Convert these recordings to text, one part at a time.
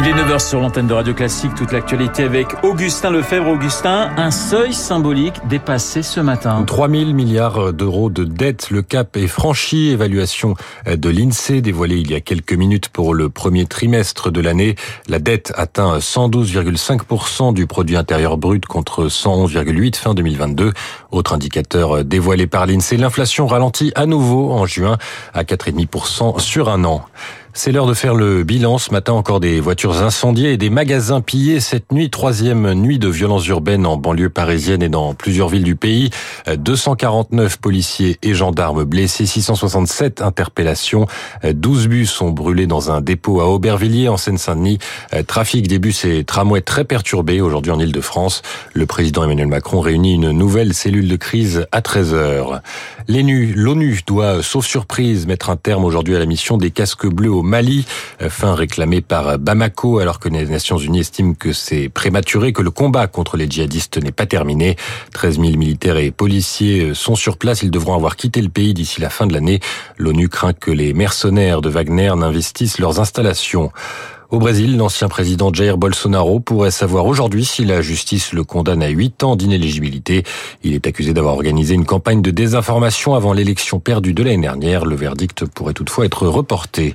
Il est 9h sur l'antenne de Radio Classique, toute l'actualité avec Augustin Lefebvre. Augustin, un seuil symbolique dépassé ce matin. 3 000 milliards d'euros de dette, le cap est franchi. Évaluation de l'INSEE dévoilée il y a quelques minutes pour le premier trimestre de l'année. La dette atteint 112,5% du produit intérieur brut contre 111,8 fin 2022. Autre indicateur dévoilé par l'INSEE, l'inflation ralentit à nouveau en juin à 4,5% sur un an. C'est l'heure de faire le bilan. Ce matin, encore des voitures incendiées et des magasins pillés. Cette nuit, troisième nuit de violence urbaine en banlieue parisienne et dans plusieurs villes du pays. 249 policiers et gendarmes blessés, 667 interpellations. 12 bus sont brûlés dans un dépôt à Aubervilliers, en Seine-Saint-Denis. Trafic des bus et tramways très perturbé aujourd'hui en Ile-de-France. Le président Emmanuel Macron réunit une nouvelle cellule de crise à 13 heures. L'ONU doit, sauf surprise, mettre un terme aujourd'hui à la mission des casques bleus au Mali, euh, fin réclamée par Bamako, alors que les Nations Unies estiment que c'est prématuré, que le combat contre les djihadistes n'est pas terminé. 13 000 militaires et policiers euh, sont sur place. Ils devront avoir quitté le pays d'ici la fin de l'année. L'ONU craint que les mercenaires de Wagner n'investissent leurs installations. Au Brésil, l'ancien président Jair Bolsonaro pourrait savoir aujourd'hui si la justice le condamne à 8 ans d'inéligibilité. Il est accusé d'avoir organisé une campagne de désinformation avant l'élection perdue de l'année dernière. Le verdict pourrait toutefois être reporté.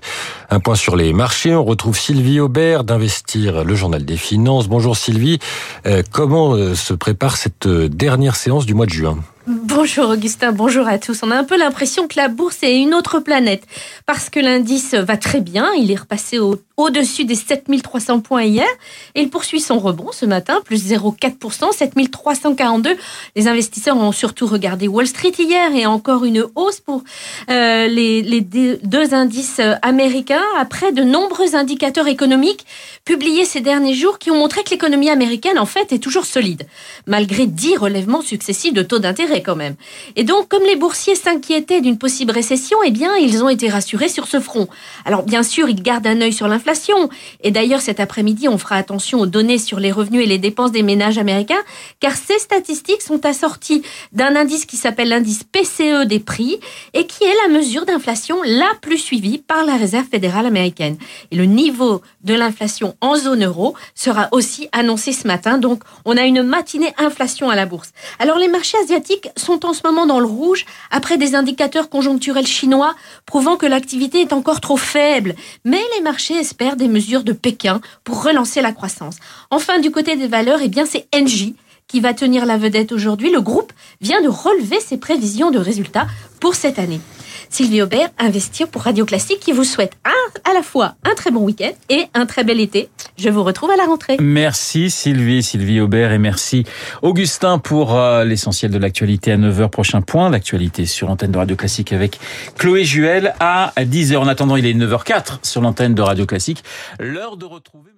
Un point sur les marchés. On retrouve Sylvie Aubert d'Investir, le journal des finances. Bonjour Sylvie. Euh, comment euh, se prépare cette euh, dernière séance du mois de juin? Bonjour Augustin, bonjour à tous. On a un peu l'impression que la bourse est une autre planète parce que l'indice va très bien, il est repassé au-dessus des 7300 points hier et il poursuit son rebond ce matin, plus 0,4%, 7342. Les investisseurs ont surtout regardé Wall Street hier et encore une hausse pour euh, les, les, deux indices américains après de nombreux indicateurs économiques publiés ces derniers jours qui ont montré que l'économie américaine en fait est toujours solide, malgré dix relèvements successifs de taux d'intérêt quand même. Et donc, comme les boursiers s'inquiétaient d'une possible récession, eh bien, ils ont été rassurés sur ce front. Alors, bien sûr, ils gardent un œil sur l'inflation. Et d'ailleurs, cet après-midi, on fera attention aux données sur les revenus et les dépenses des ménages américains, car ces statistiques sont assorties d'un indice qui s'appelle l'indice PCE des prix et qui est la mesure d'inflation la plus suivie par la Réserve fédérale américaine. Et le niveau de l'inflation en zone euro sera aussi annoncé ce matin. Donc, on a une matinée inflation à la bourse. Alors, les marchés asiatiques sont en ce moment dans le rouge après des indicateurs conjoncturels chinois prouvant que l'activité est encore trop faible. Mais les marchés des mesures de Pékin pour relancer la croissance. Enfin, du côté des valeurs, eh bien, c'est Engie qui va tenir la vedette aujourd'hui. Le groupe vient de relever ses prévisions de résultats pour cette année. Sylvie Aubert, Investir pour Radio Classique, qui vous souhaite un, à la fois un très bon week-end et un très bel été. Je vous retrouve à la rentrée. Merci Sylvie, Sylvie Aubert et merci Augustin pour euh, l'essentiel de l'actualité à 9h. Prochain point, l'actualité sur l'antenne de Radio Classique avec Chloé Juel à 10h. En attendant, il est 9h04 sur l'antenne de Radio Classique. L'heure de retrouver...